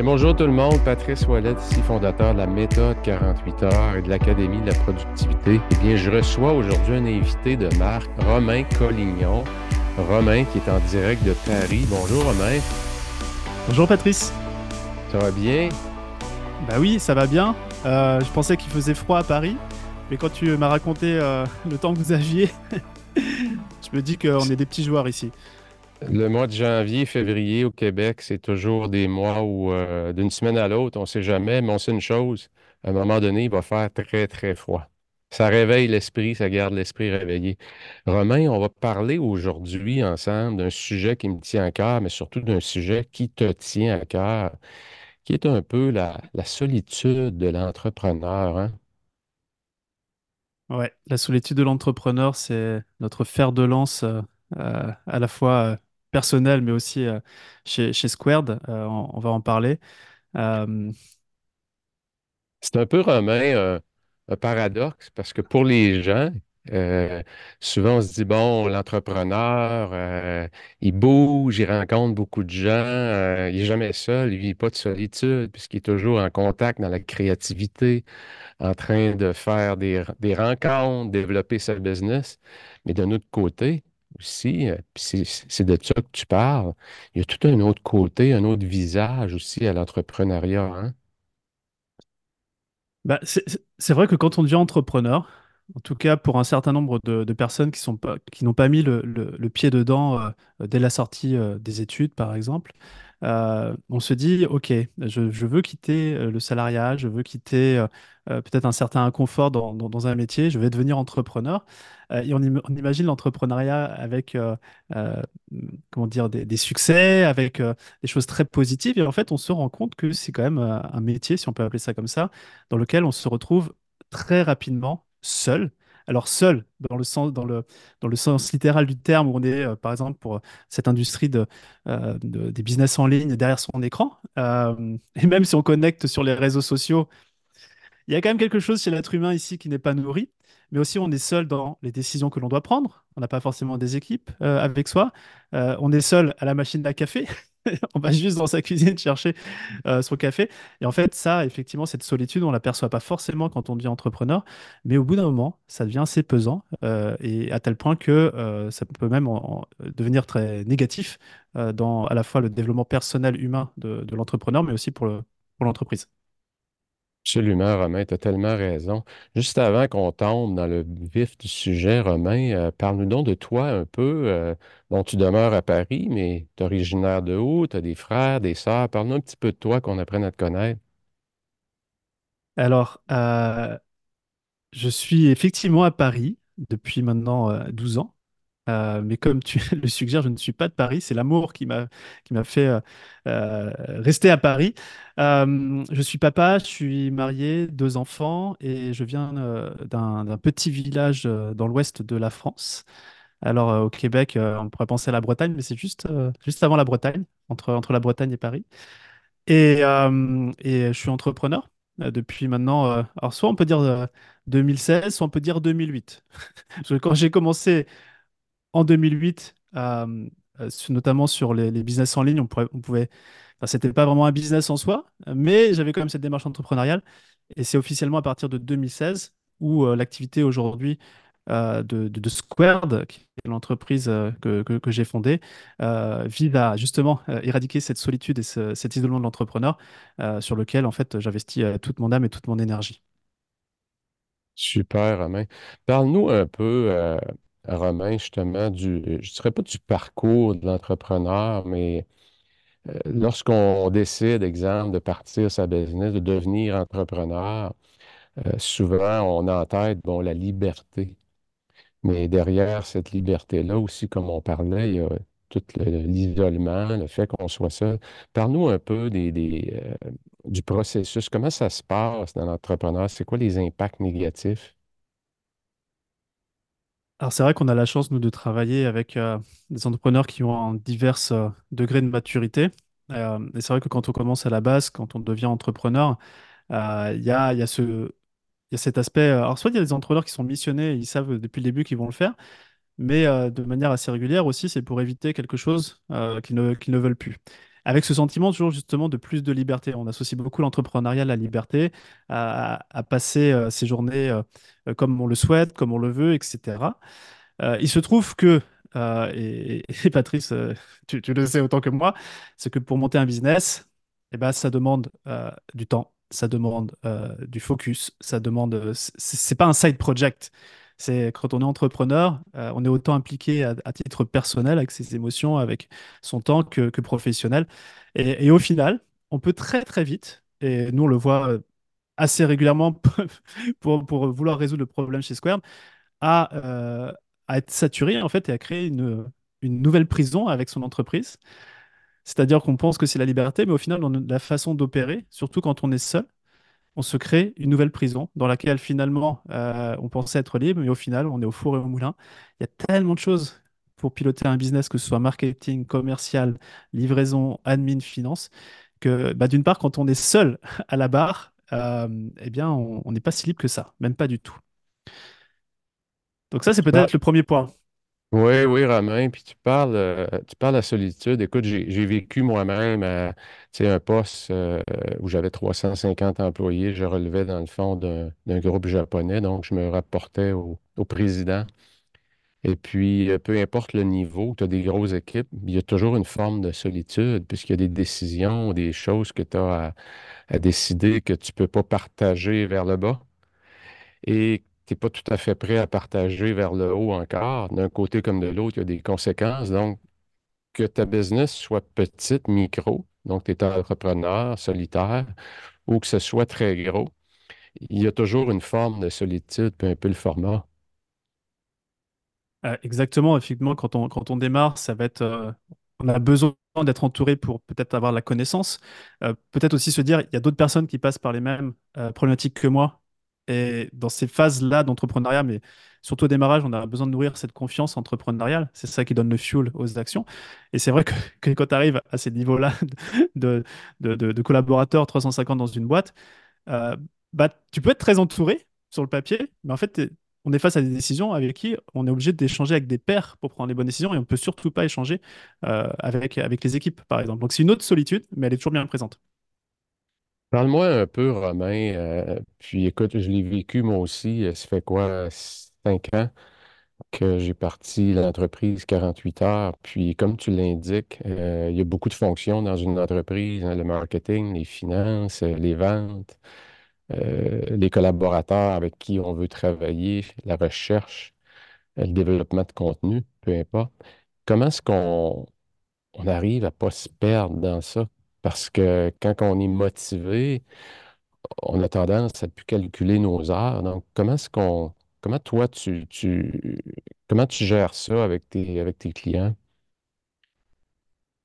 Bien, bonjour tout le monde, Patrice Ouellet, ici fondateur de la méthode 48 heures et de l'Académie de la productivité. Eh bien, je reçois aujourd'hui un invité de marque, Romain Collignon. Romain qui est en direct de Paris. Bonjour Romain. Bonjour Patrice. Ça va bien? Bah oui, ça va bien. Euh, je pensais qu'il faisait froid à Paris, mais quand tu m'as raconté euh, le temps que vous aviez, je me dis qu'on est des petits joueurs ici. Le mois de janvier, février au Québec, c'est toujours des mois où, euh, d'une semaine à l'autre, on ne sait jamais, mais on sait une chose, à un moment donné, il va faire très, très froid. Ça réveille l'esprit, ça garde l'esprit réveillé. Romain, on va parler aujourd'hui ensemble d'un sujet qui me tient à cœur, mais surtout d'un sujet qui te tient à cœur, qui est un peu la, solitude de l'entrepreneur. Hein? Ouais, la solitude de l'entrepreneur, c'est notre fer de lance euh, à la fois euh, personnel, mais aussi euh, chez, Squared. Euh, on, va en parler. Euh, C'est un peu, Romain, un, paradoxe parce que pour les gens, souvent on se dit, bon, l'entrepreneur, il bouge, il rencontre beaucoup de gens, il n'est jamais seul, il vit pas de solitude puisqu'il est toujours en contact dans la créativité, en train de faire des, des rencontres, développer sa business. Mais d'un autre côté, aussi, euh, c'est de ça que tu parles, il y a tout un autre côté, un autre visage aussi à l'entrepreneuriat, hein? bah, c'est vrai que quand on devient entrepreneur, en tout cas pour un certain nombre de, personnes qui sont pas, n'ont pas mis le pied dedans euh, dès la sortie euh, des études, par exemple, euh, on se dit, OK, je, veux quitter euh, le salariat, je veux quitter euh, peut-être un certain inconfort dans, un métier, je vais devenir entrepreneur. Et on, im- on imagine l'entrepreneuriat avec, comment dire, des, succès, avec des choses très positives. Et en fait, on se rend compte que c'est quand même un métier, si on peut appeler ça comme ça, dans lequel on se retrouve très rapidement seul. Alors seul dans le sens, dans le, sens littéral du terme, où on est, euh, par exemple, pour cette industrie de, euh, de- des business en ligne derrière son écran. Euh, et même si on connecte sur les réseaux sociaux, il y a quand même quelque chose chez l'être humain ici qui n'est pas nourri, mais aussi on est seul dans les décisions que l'on doit prendre. On n'a pas forcément des équipes avec soi. On est seul à la machine à café. On va juste dans sa cuisine chercher euh, son café. Et en fait, ça, effectivement, cette solitude, on l'aperçoit pas forcément quand on devient entrepreneur, mais au bout d'un moment, ça devient assez pesant euh, et à tel point que euh, ça peut même en- en devenir très négatif dans à la fois le développement personnel humain de, l'entrepreneur, mais aussi pour l'entreprise. Absolument, Romain, tu as tellement raison. Juste avant qu'on tombe dans le vif du sujet, Romain, euh, parle-nous donc de toi un peu. euh, bon, tu demeures à Paris, mais tu es originaire de où? Tu as des frères, des sœurs? Parle-nous un petit peu de toi qu'on apprenne à te connaître. Alors, euh, Je suis effectivement à Paris depuis maintenant euh, 12 ans. Euh, mais comme tu le suggères, je ne suis pas de Paris. C'est l'amour qui m'a qui m'a fait euh, euh, rester à Paris. Je suis papa, je suis marié, deux enfants et je viens d'un petit village dans l'ouest de la France. Alors au Québec, on pourrait penser à la Bretagne, mais c'est juste juste avant la Bretagne, entre entre la Bretagne et Paris. Et, et je suis entrepreneur depuis maintenant, alors soit on peut dire euh, 2016, soit on peut dire 2008. Je- Quand j'ai commencé en 2008, euh, euh, notamment sur les, business en ligne, on pouvait, enfin, c'était pas vraiment un business en soi, mais j'avais quand même cette démarche entrepreneuriale. Et c'est officiellement à partir de 2016 où euh, l'activité aujourd'hui de, de, Squared, qui est l'entreprise que, que, j'ai fondée, vise à justement éradiquer cette solitude et ce- cet isolement de l'entrepreneur sur lequel en fait j'investis toute mon âme et toute mon énergie. Super, Romain. Parle-nous un peu, Romain, justement, du, je dirais pas du parcours de l'entrepreneur, mais euh, lorsqu'on décide, exemple, de partir sa business, de devenir entrepreneur, euh, souvent on a en tête, bon, la liberté. Mais derrière cette liberté-là aussi, comme on parlait, il y a tout le- l'isolement, le fait qu'on soit seul. Parle-nous un peu des, euh, du processus. Comment ça se passe dans l'entrepreneur? C'est quoi les impacts négatifs? Alors c'est vrai qu'on a la chance, nous, de travailler avec euh, des entrepreneurs qui ont divers euh, degrés de maturité. Euh, et c'est vrai que quand on commence à la base, quand on devient entrepreneur, euh, il y a, y a y a cet aspect. alors soit il y a des entrepreneurs qui sont missionnés, ils savent depuis le début qu'ils vont le faire, mais de manière assez régulière aussi, c'est pour éviter quelque chose qu'ils ne, qu'ils ne veulent plus. Avec ce sentiment toujours justement de plus de liberté. On associe beaucoup l'entrepreneuriat à la liberté, à, passer euh, ses journées euh, comme on le souhaite, comme on le veut, etc. Euh, il se trouve que, et, Patrice, tu, le sais autant que moi, c'est que pour monter un business, eh ben, ça demande du temps, ça demande du focus, ça demande. c'est pas un side project. C'est quand on est entrepreneur, euh, on est autant impliqué à, titre personnel avec ses émotions, avec son temps que, professionnel. Et, au final, on peut très très vite, et nous on le voit euh, assez régulièrement pour, vouloir résoudre le problème chez Square, à, euh, à être saturé en fait et à créer une, une nouvelle prison avec son entreprise. C'est-à-dire qu'on pense que c'est la liberté, mais au final, dans la façon d'opérer, surtout quand on est seul, on se crée une nouvelle prison dans laquelle finalement euh, on pensait être libre, mais au final, on est au four et au moulin. Il y a tellement de choses pour piloter un business, que ce soit marketing, commercial, livraison, admin, finance, que bah, d'une part, quand on est seul à la barre, euh, eh bien, on n'est pas si libre que ça, même pas du tout. Donc ça, c'est parles- peut-être le premier point. Oui, oui, Romain, puis tu parles, euh, tu parles de la solitude. Écoute, j'ai vécu moi-même à, tu sais, un poste euh, où j'avais 350 employés. Je relevais dans le fond d'un groupe japonais, donc je me rapportais au, président. Et puis, euh, peu importe le niveau, tu as des grosses équipes, il y a toujours une forme de solitude, puisqu'il y a des décisions, des choses que tu as à, à décider que tu peux pas partager vers le bas et tu n'es pas tout à fait prêt à partager vers le haut encore. D'un côté comme de l'autre, il y a des conséquences. Donc, que ta business soit petite, micro, donc tu es entrepreneur, solitaire, ou que ce soit très gros, il y a toujours une forme de solitude, peu un peu le format. Euh, exactement, effectivement, quand on, quand on démarre, ça va être, euh, on a besoin d'être entouré pour peut-être avoir la connaissance, Euh, peut-être aussi se dire, il y a d'autres personnes qui passent par les mêmes problématiques que moi. Et dans ces phases-là d'entrepreneuriat, mais surtout au démarrage, on a besoin de nourrir cette confiance entrepreneuriale. C'est ça qui donne le fuel aux actions. Et c'est vrai que, quand tu arrives à ces niveaux-là de, collaborateurs 350 dans une boîte, euh, bah, tu peux être très entouré sur le papier, mais en fait, on est face à des décisions avec qui on est obligé d'échanger avec des pairs pour prendre les bonnes décisions et on ne peut surtout pas échanger euh, avec les équipes, par exemple. Donc, c'est une autre solitude, mais elle est toujours bien présente. Parle-moi un peu, Romain. euh, puis écoute, je l'ai vécu moi aussi. euh, Ça fait quoi, cinq ans que j'ai parti l'entreprise 48 heures. Puis comme tu l'indiques, euh, il y a beaucoup de fonctions dans une entreprise, hein, le marketing, les finances, les ventes, les collaborateurs avec qui on veut travailler, la recherche, le développement de contenu, peu importe. Comment est-ce qu'on on arrive à pas se perdre dans ça? Parce que quand on est motivé, on a tendance à plus calculer nos heures. Donc, comment est-ce qu'on, comment toi, tu, tu, comment tu gères ça avec tes, avec tes clients?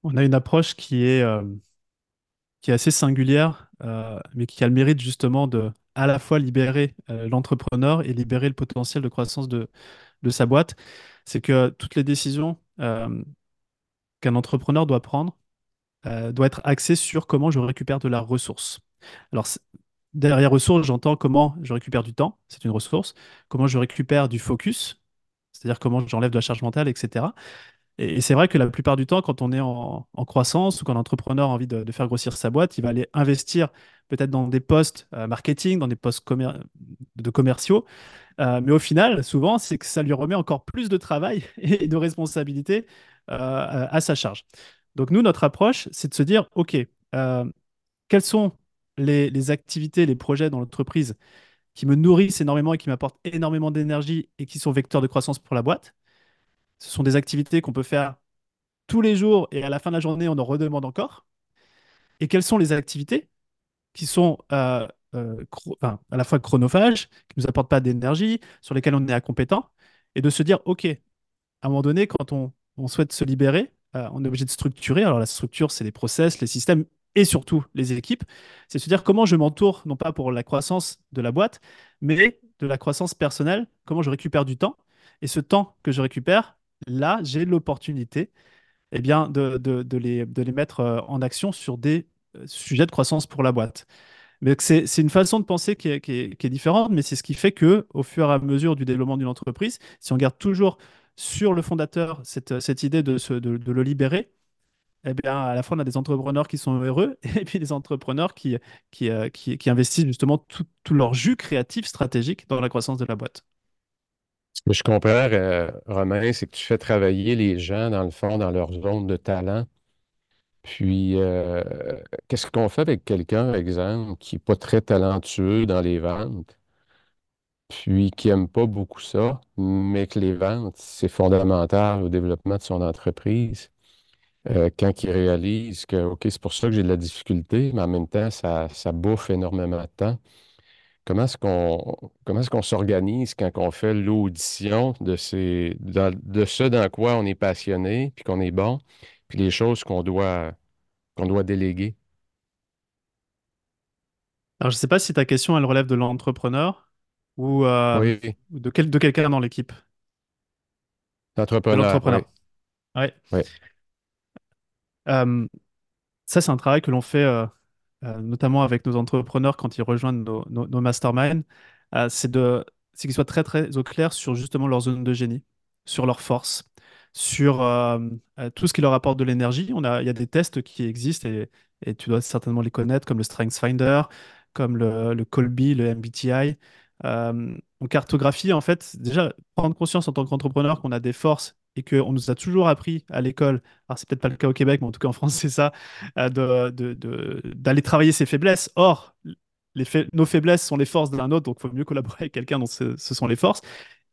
On a une approche qui est, euh, qui est assez singulière, euh, mais qui a le mérite justement de à la fois libérer euh, l'entrepreneur et libérer le potentiel de croissance de, de sa boîte. C'est que toutes les décisions qu'un entrepreneur doit prendre, euh, doit être axé sur comment je récupère de la ressource. Alors, derrière ressource, j'entends comment je récupère du temps, c'est une ressource, comment je récupère du focus, c'est-à-dire comment j'enlève de la charge mentale, etc. Et, c'est vrai que la plupart du temps, quand on est en, croissance ou quand un entrepreneur a envie de, faire grossir sa boîte, il va aller investir peut-être dans des postes euh, marketing, dans des postes de commerciaux, euh, mais au final, souvent, c'est que ça lui remet encore plus de travail et de responsabilités euh, à sa charge. Donc nous, notre approche, c'est de se dire, OK, euh, quelles sont les, activités, les projets dans l'entreprise qui me nourrissent énormément et qui m'apportent énormément d'énergie et qui sont vecteurs de croissance pour la boîte? Ce sont des activités qu'on peut faire tous les jours et à la fin de la journée, on en redemande encore. Et quelles sont les activités qui sont euh, euh, à la fois chronophages, qui ne nous apportent pas d'énergie, sur lesquelles on est incompétent, et de se dire, OK, à un moment donné, quand on souhaite se libérer, euh, on est obligé de structurer. Alors la structure, c'est les process, les systèmes et surtout les équipes. C'est se dire comment je m'entoure, non pas pour la croissance de la boîte, mais de la croissance personnelle, comment je récupère du temps. Et ce temps que je récupère, là, j'ai l'opportunité eh bien, de, les, de les mettre euh, en action sur des euh, sujets de croissance pour la boîte. Mais c'est une façon de penser qui est, qui est- qui est différente, mais c'est ce qui fait que, au fur et à mesure du développement d'une entreprise, si on garde toujours sur le fondateur cette, idée de, le libérer, eh bien, à la fois, on a des entrepreneurs qui sont heureux et puis des entrepreneurs qui, euh, investissent justement tout, tout leur jus créatif stratégique dans la croissance de la boîte. Ce que je comprends, euh, Romain, c'est que tu fais travailler les gens, dans le fond, dans leur zone de talent. Puis, euh, qu'est-ce qu'on fait avec quelqu'un, par exemple, qui n'est pas très talentueux dans les ventes, puis qui n'aime pas beaucoup ça, mais que les ventes, c'est fondamental au développement de son entreprise. Euh, quand il réalise que, OK, c'est pour ça que j'ai de la difficulté, mais en même temps, ça, ça bouffe énormément de temps. Comment est-ce qu'on comment est-ce qu'on s'organise quand on fait l'audition de ces dans- de ce dans quoi on est passionné, puis qu'on est bon, puis les choses qu'on doit qu'on doit déléguer? Alors, je ne sais pas si ta question, elle relève de l'entrepreneur ou euh, Oui, ou de, quel, de quelqu'un dans l'équipe? Oui, l'entrepreneur. Ouais. oui. Euh, ça, c'est un travail que l'on fait euh, euh, notamment avec nos entrepreneurs quand ils rejoignent nos, nos, nos masterminds. C'est de, c'est qu'ils soient très, très au clair sur justement leur zone de génie, sur leurs forces, sur euh, tout ce qui leur apporte de l'énergie. On a, il y a des tests qui existent et, et tu dois certainement les connaître, comme le StrengthsFinder, comme le, le Colby, le MBTI. Euh, on cartographie, en fait, déjà, prendre conscience en tant qu'entrepreneur qu'on a des forces et qu'on nous a toujours appris à l'école, alors c'est peut-être pas le cas au Québec, mais en tout cas en France, c'est ça, euh, d'aller travailler ses faiblesses. Or, nos faiblesses sont les forces de l'un autre, donc il faut mieux collaborer avec quelqu'un dont ce, sont les forces.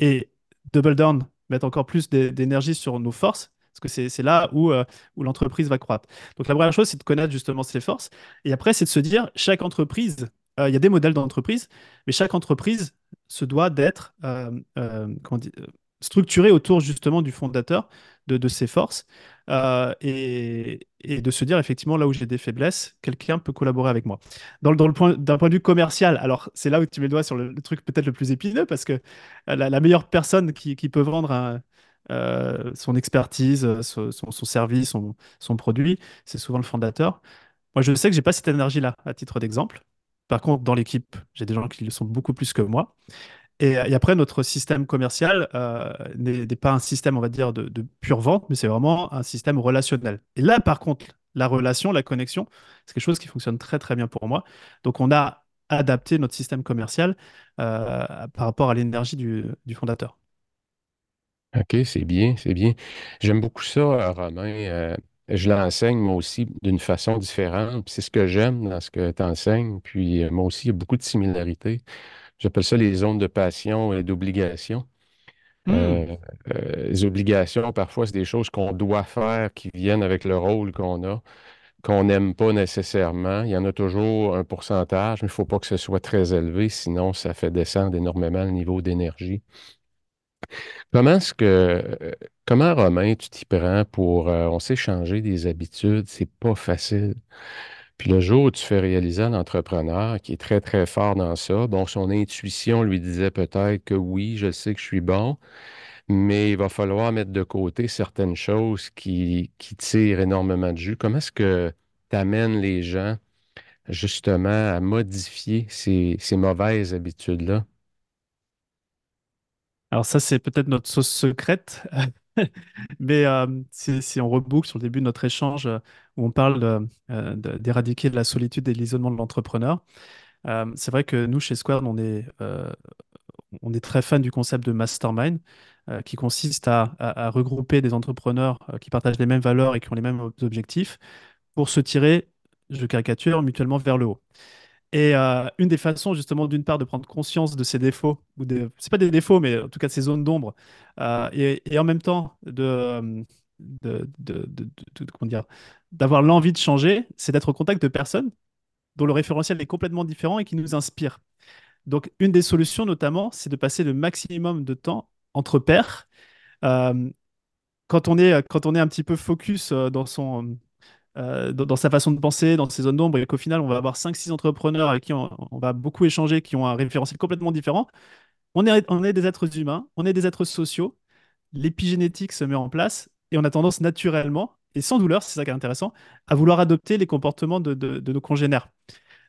Et double down, mettre encore plus d'é- d'énergie sur nos forces, parce que c'est c'est là où, euh, où l'entreprise va croître. Donc la première chose, c'est de connaître justement ses forces. Et après, c'est de se dire, chaque entreprise, euh, il y a des modèles d'entreprise, mais chaque entreprise se doit d'être euh, euh, structurée autour justement du fondateur, de, ses forces, et, de se dire effectivement là où j'ai des faiblesses, quelqu'un peut collaborer avec moi. Dans, le- point, d'un point de vue commercial, alors c'est là où tu mets le doigt sur le, truc peut-être le plus épineux, parce que la, meilleure personne qui, peut vendre son expertise, son service, son, son produit, c'est souvent le fondateur. Moi, je sais que j'ai pas cette énergie-là, à titre d'exemple. Par contre, dans l'équipe, j'ai des gens qui le sont beaucoup plus que moi. Et, et après, notre système commercial euh, n'est pas un système, on va dire, de, pure vente, mais c'est vraiment un système relationnel. Et là, par contre, la relation, la connexion, c'est quelque chose qui fonctionne très, très bien pour moi. Donc, on a adapté notre système commercial euh, par rapport à l'énergie du, fondateur. OK, c'est bien, c'est bien. J'aime beaucoup ça, euh. Euh, je l'enseigne moi aussi d'une façon différente. C'est ce que j'aime dans ce que tu enseignes. Puis euh, moi aussi, il y a beaucoup de similarités. J'appelle ça les zones de passion et d'obligation. Euh, euh, les obligations, parfois, c'est des choses qu'on doit faire qui viennent avec le rôle qu'on a, qu'on n'aime pas nécessairement. Il y en a toujours un pourcentage, mais il ne faut pas que ce soit très élevé, sinon ça fait descendre énormément le niveau d'énergie. Comment est-ce que, comment, Romain, tu t'y prends pour, euh, on sait changer des habitudes, c'est pas facile. Puis le jour où tu fais réaliser à l'entrepreneur qui est très, très fort dans ça, bon, son intuition lui disait peut-être que oui, je sais que je suis bon, mais il va falloir mettre de côté certaines choses qui, qui tirent énormément de jus. Comment est-ce que tu amènes les gens justement à modifier ces, ces mauvaises habitudes-là? Alors ça, c'est peut-être notre sauce secrète. Mais euh, si, on reboucle sur le début de notre échange euh, où on parle euh, de- d'éradiquer la solitude et l'isolement de l'entrepreneur, c'est vrai que nous, chez Square, on est, très fan du concept de mastermind, qui consiste à, regrouper des entrepreneurs qui partagent les mêmes valeurs et qui ont les mêmes objectifs pour se tirer, je caricature, mutuellement vers le haut. Et euh, une des façons, justement, d'une part, de prendre conscience de ses défauts, ou des, c'est pas des défauts, mais en tout cas de ses zones d'ombre, euh, et, en même temps de, de, de- comment dire, d'avoir l'envie de changer, c'est d'être au contact de personnes dont le référentiel est complètement différent et qui nous inspirent. Donc, une des solutions, notamment, c'est de passer le maximum de temps entre pairs. Euh, quand on est, quand on est un petit peu focus dans son, euh, dans, sa façon de penser, dans ses zones d'ombre, et qu'au final, on va avoir cinq six entrepreneurs avec qui on, va beaucoup échanger, qui ont un référentiel complètement différent. On est, des êtres humains, on est des êtres sociaux, l'épigénétique se met en place, et on a tendance naturellement, et sans douleur, c'est ça qui est intéressant, à vouloir adopter les comportements de, nos congénères.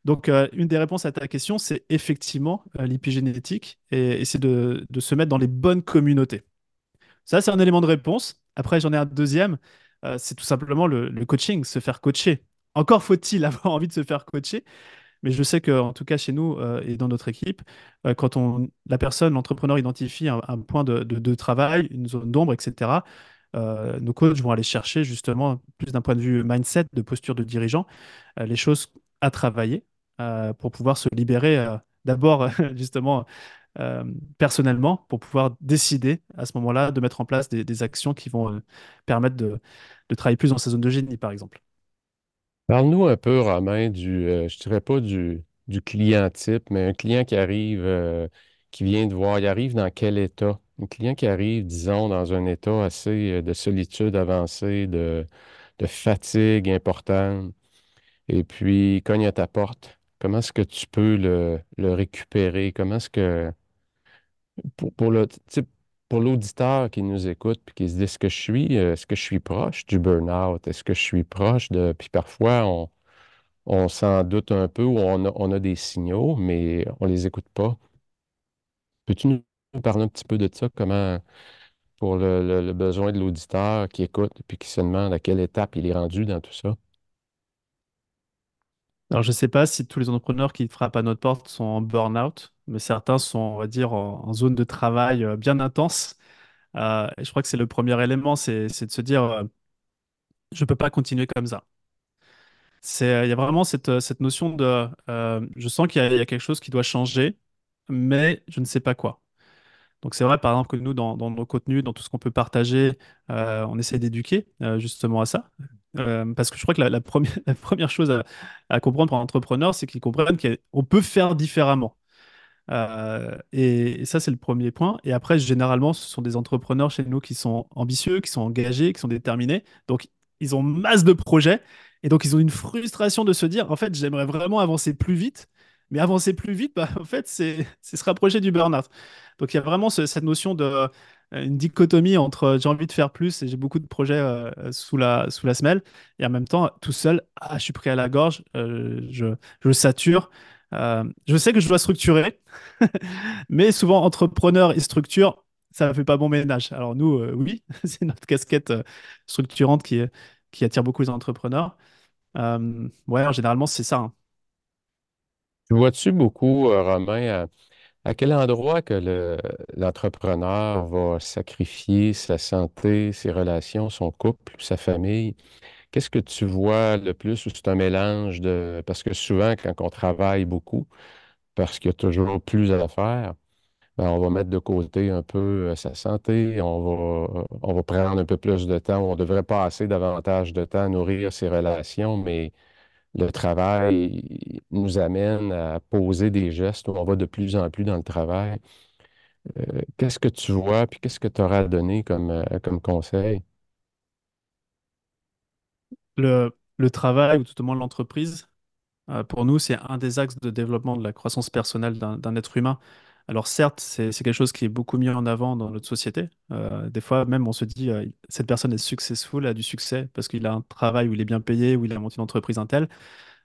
Donc, euh, une des réponses à ta question, c'est effectivement euh, l'épigénétique, et, c'est de se mettre dans les bonnes communautés. Ça, c'est un élément de réponse. Après, j'en ai un deuxième. Euh, c'est tout simplement le, coaching, se faire coacher. Encore faut-il avoir envie de se faire coacher, mais je sais qu'en tout cas chez nous euh, et dans notre équipe, euh, quand on, la personne, l'entrepreneur identifie un, point de, de- travail, une zone d'ombre, etc., nos coachs vont aller chercher justement, plus d'un point de vue mindset, de posture de dirigeant, les choses à travailler pour pouvoir se libérer d'abord justement euh, personnellement, pour pouvoir décider à ce moment-là de mettre en place des, actions qui vont euh, permettre de, travailler plus dans sa zone de génie, par exemple. Parle-nous un peu, Romain, du, euh, je dirais pas du, client type, mais un client qui arrive, qui vient de voir, il arrive dans quel état? Un client qui arrive, disons, dans un état assez de solitude avancée, de, fatigue importante, et puis cogne à ta porte. Comment est-ce que tu peux le, le récupérer? Comment est-ce que, pour, pour le, pour l'auditeur qui nous écoute puis qui se dit, est-ce que je suis, euh, est-ce que je suis proche du burn-out? Est-ce que je suis proche de, puis parfois, on on s'en doute un peu ou on a, on a des signaux, mais on les écoute pas. Peux-tu nous parler un petit peu de ça? Comment, pour le, le- le besoin de l'auditeur qui écoute puis qui se demande à quelle étape il est rendu dans tout ça? Alors, je ne sais pas si tous les entrepreneurs qui frappent à notre porte sont en burn-out, mais certains sont, on va dire, en, zone de travail euh, bien intense. Euh, et je crois que c'est le premier élément, c'est, de se dire, euh, je ne peux pas continuer comme ça. Il y a vraiment cette, notion de, je sens qu'il y a, quelque chose qui doit changer, mais je ne sais pas quoi. Donc c'est vrai, par exemple, que nous, dans, nos contenus, dans tout ce qu'on peut partager, on essaie d'éduquer justement à ça. Parce que je crois que la, première, chose à, à comprendre pour un entrepreneur, c'est qu'ils comprennent qu'on peut faire différemment. Euh, et, ça, c'est le premier point. Et après, généralement, ce sont des entrepreneurs chez nous qui sont ambitieux, qui sont engagés, qui sont déterminés. Donc, ils ont masse de projets. Et donc, ils ont une frustration de se dire, en fait, j'aimerais vraiment avancer plus vite. Mais avancer plus vite, bah, en fait, c'est se rapprocher du burn-out. Donc, il y a vraiment ce- cette notion de euh, une dichotomie entre j'ai envie de faire plus et j'ai beaucoup de projets euh, sous la, sous la semelle. Et en même temps, tout seul, ah, je suis pris à la gorge, je, je sature. Euh, je sais que je dois structurer, mais souvent, entrepreneur et structure, ça ne fait pas bon ménage. Alors nous, euh, oui, c'est notre casquette euh, structurante qui, attire beaucoup les entrepreneurs. Ouais, généralement, c'est ça. hein. Tu vois-tu beaucoup, Romain, à, quel endroit que le, l'entrepreneur va sacrifier sa santé, ses relations, son couple, sa famille? Qu'est-ce que tu vois le plus ou c'est un mélange de... Parce que souvent, quand on travaille beaucoup, parce qu'il y a toujours plus à faire, ben, on va mettre de côté un peu euh, sa santé, on va, euh, on va prendre un peu plus de temps, on devrait passer davantage de temps à nourrir ses relations, mais le travail nous amène à poser des gestes où on va de plus en plus dans le travail. Euh, qu'est-ce que tu vois, puis qu'est-ce que tu auras à donner comme, comme conseil? Le, le travail, ou tout au moins l'entreprise, euh, pour nous, c'est un des axes de développement de la croissance personnelle d'un être humain. Alors certes, c'est quelque chose qui est beaucoup mis en avant dans notre société. Euh, des fois, même, on se dit, euh, cette personne est successful, a du succès parce qu'il a un travail où il est bien payé, où il a monté une entreprise Intel.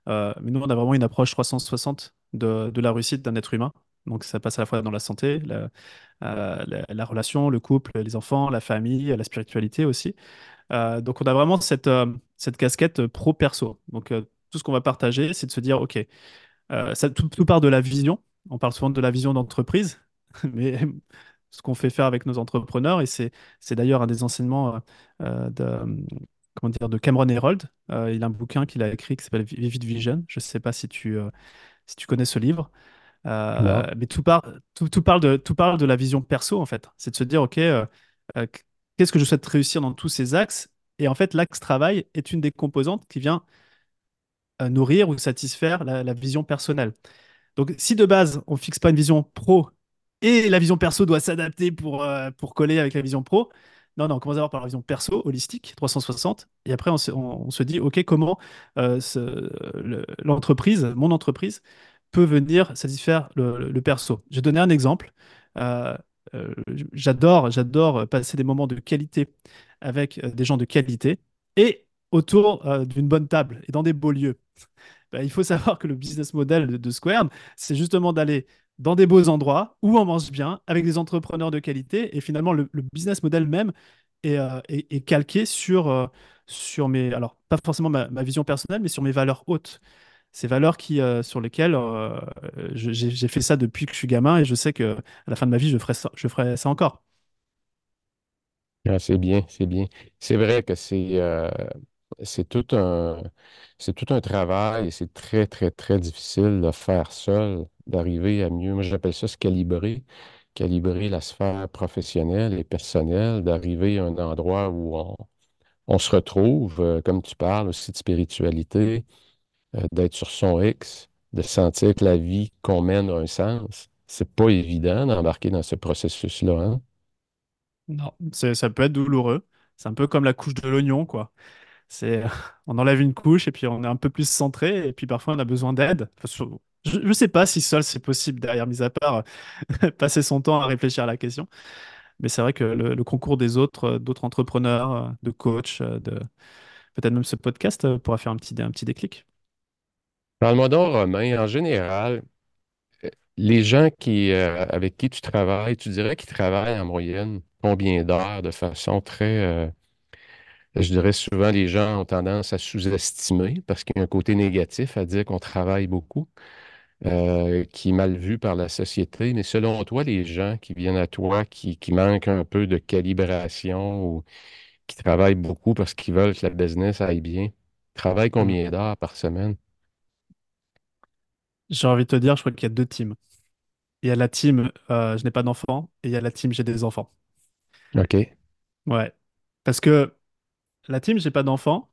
Euh, mais nous, on a vraiment une approche 360 de, de la réussite d'un être humain. Donc, ça passe à la fois dans la santé, la, la, la relation, le couple, les enfants, la famille, la spiritualité aussi. Donc, on a vraiment cette, cette casquette pro-perso. Donc, euh, tout ce qu'on va partager, c'est de se dire, OK, euh, ça, tout, tout part de la vision. On parle souvent de la vision d'entreprise, mais ce qu'on fait faire avec nos entrepreneurs, et c'est, c'est d'ailleurs un des enseignements euh, de, comment dire, de Cameron Herold. Il a un bouquin qu'il a écrit qui s'appelle Vivid Vision. Je ne sais pas si tu, si tu connais ce livre. Mais tout, part, tout, tout parle de, tout parle de la vision perso, en fait. C'est de se dire, OK, qu'est-ce que je souhaite réussir dans tous ces axes? Et en fait, l'axe travail est une des composantes qui vient euh, nourrir ou satisfaire la, vision personnelle. Donc, si de base, on fixe pas une vision pro et la vision perso doit s'adapter pour, euh, pour coller avec la vision pro, non, non, on commence d'abord par la vision perso, holistique, 360, et après on se, dit, OK, comment euh, l'entreprise, mon entreprise, peut venir satisfaire le, perso. Je vais donner un exemple. J'adore, j'adore passer des moments de qualité avec euh, des gens de qualité et autour euh, d'une bonne table et dans des beaux lieux. Bah, il faut savoir que le business model de, de Square, c'est justement d'aller dans des beaux endroits où on mange bien, avec des entrepreneurs de qualité. Et finalement, le, business model même est, euh, calqué sur, sur mes, alors pas forcément ma, vision personnelle, mais sur mes valeurs hautes. Ces valeurs qui, sur lesquelles j'ai fait ça depuis que je suis gamin et je sais que à la fin de ma vie, je ferai ça encore. Ah, c'est bien, c'est bien. C'est vrai que c'est euh, c'est tout un travail et c'est très, très, très difficile de faire seul, d'arriver à mieux. Moi, j'appelle ça se calibrer, calibrer la sphère professionnelle et personnelle, d'arriver à un endroit où on, on se retrouve, euh, comme tu parles aussi de spiritualité, euh, d'être sur son X, de sentir que la vie qu'on mène a un sens. C'est pas évident d'embarquer dans ce processus-là, hein? Non, ça peut être douloureux. C'est un peu comme la couche de l'oignon, quoi. C'est, on enlève une couche et puis on est un peu plus centré et puis parfois on a besoin d'aide. Je ne sais pas si seul c'est possible derrière, mis à part passer son temps à réfléchir à la question. Mais c'est vrai que le, concours des autres, euh, d'autres entrepreneurs, euh, de coachs, euh, de peut-être même ce podcast pourra faire un petit, un petit déclic. Parle-moi donc, Romain, en général, Les gens euh, avec qui tu travailles, tu dirais qu'ils travaillent en moyenne combien d'heures de façon très, euh, je dirais souvent les gens ont tendance à sous-estimer parce qu'il y a un côté négatif à dire qu'on travaille beaucoup, euh, qui est mal vu par la société. Mais selon toi, les gens qui viennent à toi, qui, manquent un peu de calibration ou qui travaillent beaucoup parce qu'ils veulent que la business aille bien, travaillent combien d'heures par semaine? J'ai envie de te dire, je crois qu'il y a deux teams. Il y a la team euh, je n'ai pas d'enfants et il y a la team j'ai des enfants. OK. Ouais. Parce que la team j'ai pas d'enfants,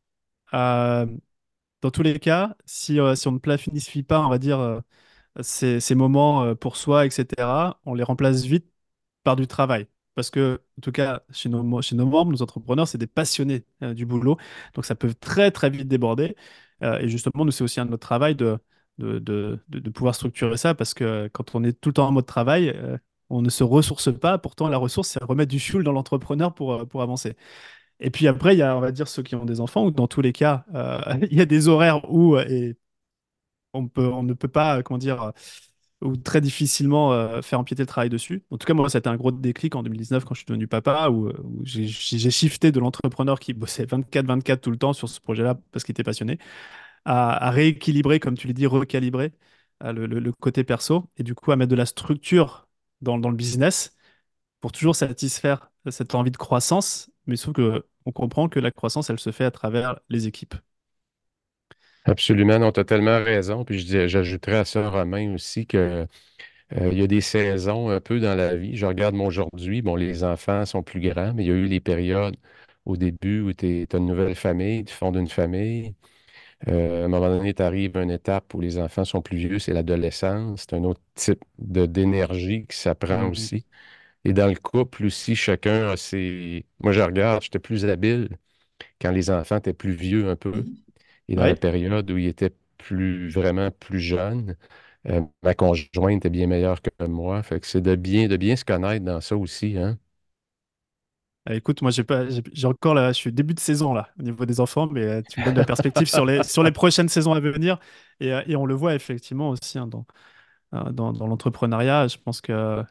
euh, dans tous les cas, si, euh, si on ne planifie pas, on va dire, ces, ces moments pour soi, etc., on les remplace vite par du travail. Parce que, en tout cas, chez nos, mo- chez nos membres, nos entrepreneurs, c'est des passionnés du boulot. Donc, ça peut très, très vite déborder. Et justement, nous, c'est aussi un de notre travail de, de, de, de- pouvoir structurer ça. Parce que quand on est tout le temps en mode travail, euh, on ne se ressource pas. Pourtant, la ressource, c'est remettre du fuel dans l'entrepreneur pour, euh, pour avancer. Et puis après, il y a, on va dire, ceux qui ont des enfants, ou dans tous les cas, euh, il y a des horaires où, et on peut, on ne peut pas, comment dire, ou très difficilement faire empiéter le travail dessus. En tout cas, moi, ça a été un gros déclic en 2019 quand je suis devenu papa, où, où j'ai shifté de l'entrepreneur qui bossait 24-24 tout le temps sur ce projet-là parce qu'il était passionné, à, rééquilibrer, comme tu l'as dit, recalibrer euh, le, le- côté perso, et du coup à mettre de la structure dans, le business pour toujours satisfaire cette envie de croissance, mais sauf que on comprend que la croissance, elle se fait à travers les équipes. Absolument, non, tu as tellement raison. Puis j'ajouterais à ça, Romain, aussi que euh, il y a des saisons un peu dans la vie. Je regarde mon aujourd'hui, bon, les enfants sont plus grands, mais il y a eu les périodes au début où tu as une nouvelle famille, tu fondes une famille. Euh, à un moment donné, tu arrives à une étape où les enfants sont plus vieux, c'est l'adolescence. C'est un autre type de d'énergie qui s'apprend Mhm. aussi. Et dans le couple aussi, chacun a ses... Moi, je regarde, j'étais plus habile quand les enfants étaient plus vieux un peu. Et dans la période où il était plus, vraiment plus jeune, euh, ma conjointe était bien meilleure que moi. Fait que c'est de bien, de bien se connaître dans ça aussi, hein. Euh, Écoute, moi j'ai pas, encore là, je suis début de saison là au niveau des enfants, mais euh, tu me donnes la perspective sur les prochaines saisons à venir et, euh, et on le voit effectivement aussi hein, dans, euh, dans l'entrepreneuriat. Je pense que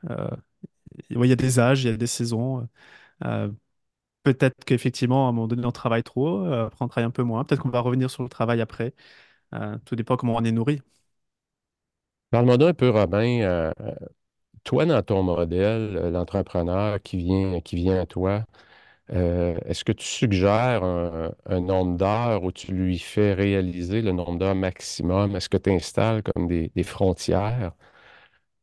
il y a des âges, il y a des saisons. Peut-être qu'effectivement à un moment donné on travaille trop, après on travaille un peu moins. Peut-être qu'on va revenir sur le travail après. Tout dépend comment on est nourri. Parle-moi d'un peu, Robin. Toi, dans ton modèle, euh, l'entrepreneur qui vient, qui vient à toi, euh, est-ce que tu suggères un, nombre d'heures où tu lui fais réaliser le nombre d'heures maximum? Est-ce que tu installes comme des, frontières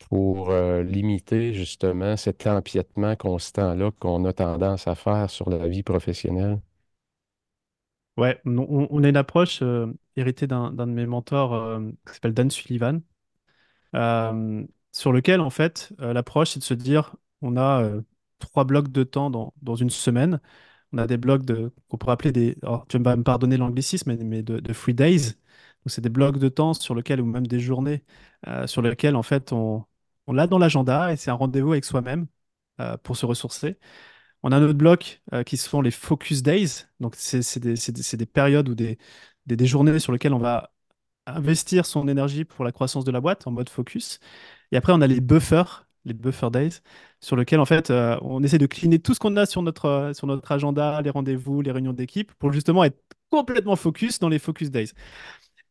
pour euh, limiter justement cet empiètement constant-là qu'on a tendance à faire sur la vie professionnelle? Ouais, on, a une approche héritée d'un de mes mentors qui s'appelle Dan Sullivan sur lequel, en fait, euh, l'approche, c'est de se dire, on a euh, trois blocs de temps dans, dans une semaine. On a des blocs de, qu'on pourrait appeler des, alors, tu vas me pardonner l'anglicisme, mais, de, free days. Donc, c'est des blocs de temps sur lesquels, ou même des journées, euh, sur lesquelles, en fait, on, on l'a dans l'agenda et c'est un rendez-vous avec soi-même pour se ressourcer. On a un autre bloc qui sont les focus days. Donc, c'est des, des- des périodes ou des, des, des journées sur lesquelles on va investir son énergie pour la croissance de la boîte en mode focus. Et après, on a les buffers. les buffer days, sur lequel en fait euh, on essaie de cleaner tout ce qu'on a sur notre, euh, sur notre agenda, les rendez-vous, les réunions d'équipe, pour justement être complètement focus dans les focus days.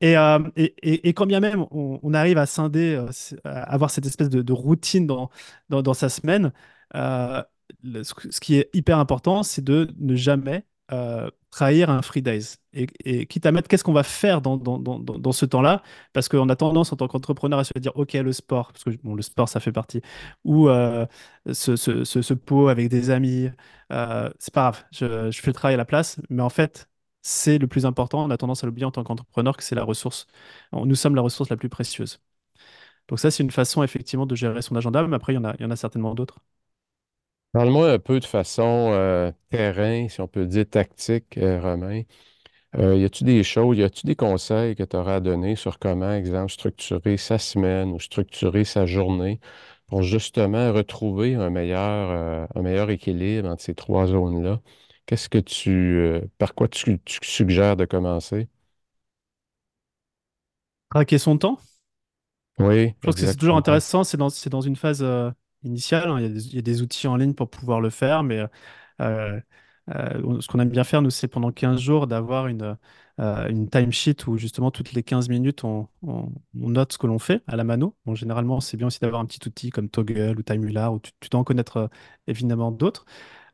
Et, euh, et, et- quand bien même on, arrive à scinder, à avoir cette espèce de, routine dans, dans, dans sa semaine, ce qui est hyper important, c'est de ne jamais euh, trahir un free days. Et, et quitte à mettre qu'est-ce qu'on va faire dans, dans, dans, ce temps-là, parce qu'on a tendance en tant qu'entrepreneur à se dire, OK, le sport, parce que bon, le sport, ça fait partie, ou euh, ce, ce, ce, ce pot avec des amis, euh, c'est pas grave, je, je fais le travail à la place, mais en fait, c'est le plus important. On a tendance à l'oublier en tant qu'entrepreneur que c'est la ressource. Nous sommes la ressource la plus précieuse. Donc ça, c'est une façon effectivement de gérer son agenda, mais après, il y en a, il y en a certainement d'autres. Parle-moi un peu de façon euh, terrain, si on peut dire tactique, euh, Romain. Euh, y a-tu des choses, y a-tu des conseils que tu auras à donner sur comment, exemple, structurer sa semaine ou structurer sa journée pour justement retrouver un meilleur, euh, un meilleur équilibre entre ces trois zones-là? Qu'est-ce que tu, euh, par quoi tu, tu suggères de commencer? Traquer son temps? Oui, Je pense que c'est toujours exactement. intéressant. C'est dans, c'est dans une phase euh, initiale. hein. Il y a des, outils en ligne pour pouvoir le faire, mais euh, euh, ce qu'on aime bien faire, nous, c'est pendant 15 jours d'avoir une, euh, une timesheet où justement toutes les 15 minutes, on, note ce que l'on fait à la mano. Généralement, c'est bien aussi d'avoir un petit outil comme Toggle ou Timeular où tu, tu dois en connaître euh, évidemment d'autres.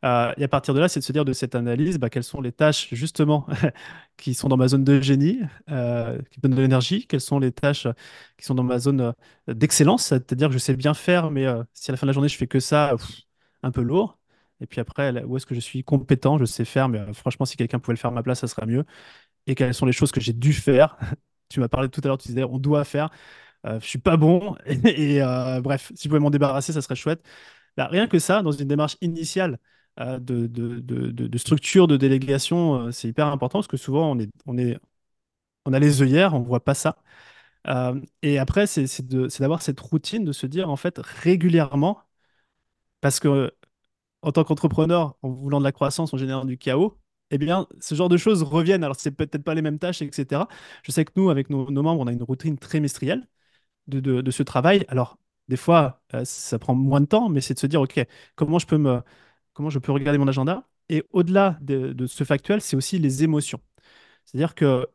Euh, et à partir de là, c'est de se dire de cette analyse, bah, quelles sont les tâches justement qui sont dans ma zone de génie, euh, qui me donnent de l'énergie, quelles sont les tâches qui sont dans ma zone euh, d'excellence, c'est-à-dire que je sais bien faire, mais si à la fin de la journée je fais que ça, un peu lourd. Et puis après, où est-ce que je suis compétent, je sais faire, mais franchement, si quelqu'un pouvait le faire à ma place, ça serait mieux. Et quelles sont les choses que j'ai dû faire? Tu m'as parlé tout à l'heure, tu disais on doit faire. Je suis pas bon. Et, bref, si je pouvais m'en débarrasser, ça serait chouette. Bah, rien que ça, dans une démarche initiale de, de, de, structure, de délégation, euh, c'est hyper important parce que souvent on est, on est, on a les œillères, on voit pas ça. Euh, et après, c'est d'avoir cette routine de se dire en fait régulièrement, parce que en tant qu'entrepreneur, en voulant de la croissance, en générant du chaos, eh bien, ce genre de choses reviennent. Alors, c'est peut-être pas les mêmes tâches, etc. Je sais que nous, avec nos, membres, on a une routine trimestrielle de, de, ce travail. Alors, des fois, euh, ça prend moins de temps, mais c'est de se dire, OK, comment je peux me, comment je peux regarder mon agenda? Et au-delà de, de ce factuel, c'est aussi les émotions. C'est-à-dire que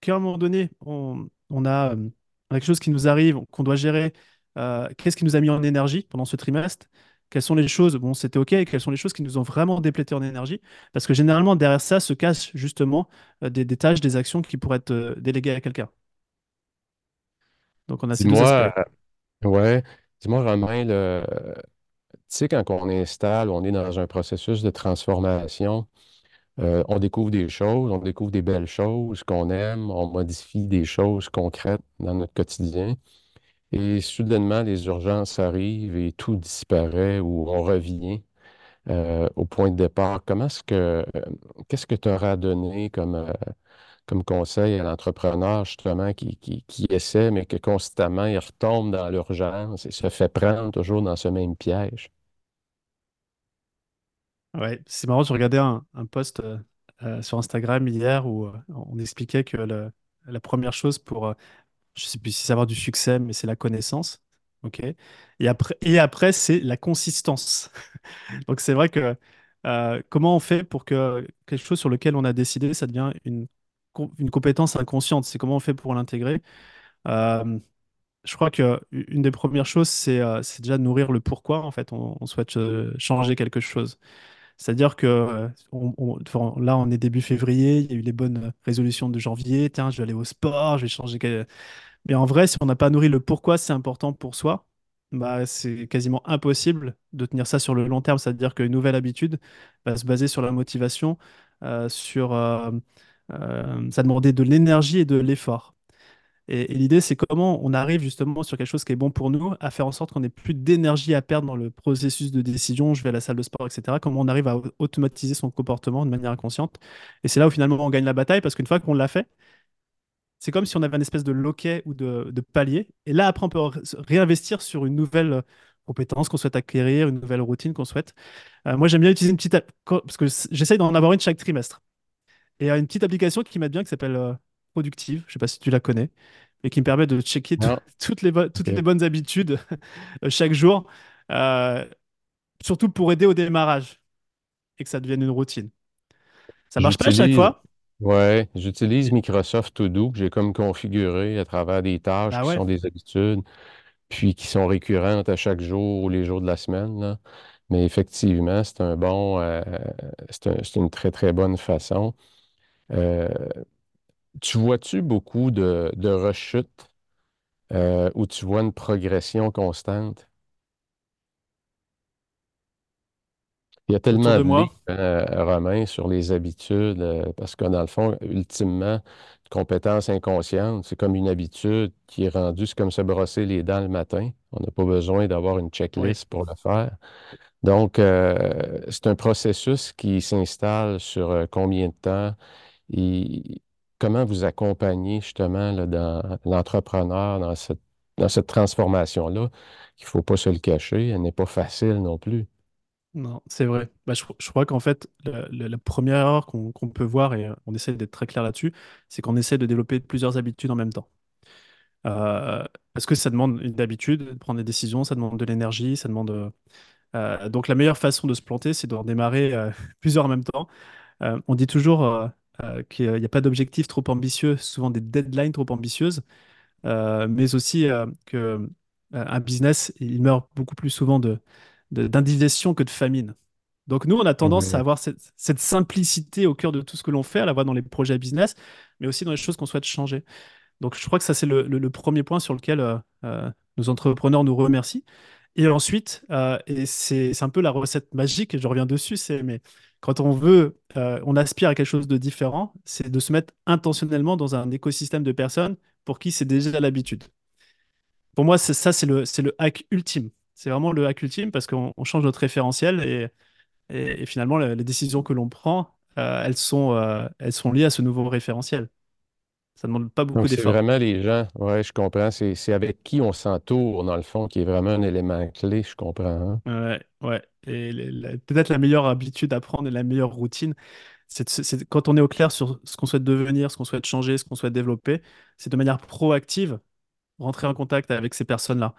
qu'à un moment donné, on, on a, euh, quelque chose qui nous arrive, qu'on doit gérer. Euh, qu'est-ce qui nous a mis en énergie pendant ce trimestre? Quelles sont les choses, bon, c'était OK, et quelles sont les choses qui nous ont vraiment déplété en énergie? Parce que généralement, derrière ça se cachent justement euh, des, des tâches, des actions qui pourraient être déléguées à quelqu'un. Donc, on a ces deux aspects. Dis-moi, euh, ouais, dis-moi, Romain, le, sais, quand on installe, on est dans un processus de transformation, euh, on découvre des choses, on découvre des belles choses qu'on aime, on modifie des choses concrètes dans notre quotidien. Et soudainement, les urgences arrivent et tout disparaît ou on revient euh, au point de départ. Comment est-ce que, euh, qu'est-ce que tu auras donné comme, comme conseil à l'entrepreneur, justement, qui, qui, qui essaie, mais que constamment, il retombe dans l'urgence et se fait prendre toujours dans ce même piège? Ouais, c'est marrant, je regardais un, post euh, euh, sur Instagram hier où euh, on expliquait que la première chose pour, euh, je sais plus si c'est avoir du succès, mais c'est la connaissance. OK? Et après, et après c'est la consistance. Donc c'est vrai que comment on fait pour que quelque chose sur lequel on a décidé, ça devient une, une compétence inconsciente? C'est comment on fait pour l'intégrer? Je crois que une des premières choses, c'est c'est déjà nourrir le pourquoi, en fait, on, souhaite changer quelque chose. C'est-à-dire que euh, là, on est début février, il y a eu les bonnes résolutions de janvier. Tiens, je vais aller au sport, je vais changer. Mais en vrai, si on n'a pas nourri le pourquoi c'est important pour soi, bah, c'est quasiment impossible de tenir ça sur le long terme. C'est-à-dire qu'une nouvelle habitude va se baser sur la motivation, euh, sur euh, ça demandait de l'énergie et de l'effort. Et, l'idée, c'est comment on arrive justement sur quelque chose qui est bon pour nous, à faire en sorte qu'on n'ait plus d'énergie à perdre dans le processus de décision, je vais à la salle de sport, etc. Comment on arrive à au- automatiser son comportement de manière inconsciente. Et c'est là où finalement on gagne la bataille, parce qu'une fois qu'on l'a fait, c'est comme si on avait un espèce de loquet ou de, de palier. Et là, après, on peut réinvestir sur une nouvelle euh, compétence qu'on souhaite acquérir, une nouvelle routine qu'on souhaite. Euh, moi, j'aime bien utiliser une petite parce que j'essaye d'en avoir une chaque trimestre. Et il y a une petite application qui m'aide bien qui s'appelle euh, Productive. Je ne sais pas si tu la connais, et qui me permet de checker toutes les, bonnes habitudes euh, chaque jour. Euh, surtout pour aider au démarrage et que ça devienne une routine. Ça marche pas à chaque fois? ouais, j'utilise Microsoft To Do, que j'ai comme configuré à travers des tâches Bah qui sont des habitudes, puis qui sont récurrentes à chaque jour ou les jours de la semaine, là. Mais effectivement, c'est un bon, euh, c'est un- c'est une très, très bonne façon. Euh, tu vois-tu beaucoup de, de rechutes euh, où tu vois une progression constante? Il y a autour tellement de de livres, moi. hein, Romain, sur les habitudes, euh, parce que dans le fond, ultimement, compétence inconsciente, c'est comme une habitude qui est rendue, c'est comme se brosser les dents le matin. On n'a pas besoin d'avoir une Oui. checklist pour le faire. Donc, euh, c'est un processus qui s'installe sur euh, combien de temps comment vous accompagnez justement l'entrepreneur dans cette, transformation-là, qu'il ne faut pas se le cacher, elle n'est pas facile non plus. Non, c'est vrai. Bah, je, je crois qu'en fait, la, première erreur qu'on peut voir, et euh, on essaie d'être très clair là-dessus, c'est qu'on essaie de développer plusieurs habitudes en même temps. Euh, parce que ça demande une habitude, de prendre des décisions, ça demande de l'énergie, ça demande. euh, donc la meilleure façon de se planter, c'est d'en démarrer plusieurs en même temps. On dit toujours euh, euh, qu'il n'y a pas d'objectif trop ambitieux, souvent des deadlines trop ambitieuses, euh, mais aussi euh, que euh, un business, il meurt beaucoup plus souvent de, d'indigestion que de famine. Donc nous, on a tendance à avoir cette, cette simplicité au cœur de tout ce que l'on fait, à la fois dans les projets business, mais aussi dans les choses qu'on souhaite changer. Donc je crois que ça, c'est le, le- le premier point sur lequel euh, euh, nos entrepreneurs nous remercient. Et ensuite, euh, et c'est un peu la recette magique, je reviens dessus, c'est mais quand on veut, euh, on aspire à quelque chose de différent, c'est de se mettre intentionnellement dans un écosystème de personnes pour qui c'est déjà l'habitude. Pour moi, ça, c'est le, le hack ultime. C'est vraiment le hack ultime parce qu'on on change notre référentiel et, et- finalement, le- les décisions que l'on prend, euh, elles sont, elles sont liées à ce nouveau référentiel. Ça ne demande pas beaucoup Donc, c'est d'efforts. vraiment les gens, ouais, je comprends, c'est avec qui on s'entoure, dans le fond, qui est vraiment un élément clé, je comprends. hein. Ouais, ouais. Et peut-être la meilleure habitude à prendre et la meilleure routine, c'est quand on est au clair sur ce qu'on souhaite devenir, ce qu'on souhaite changer, ce qu'on souhaite développer, c'est de manière proactive rentrer en contact avec ces personnes-là.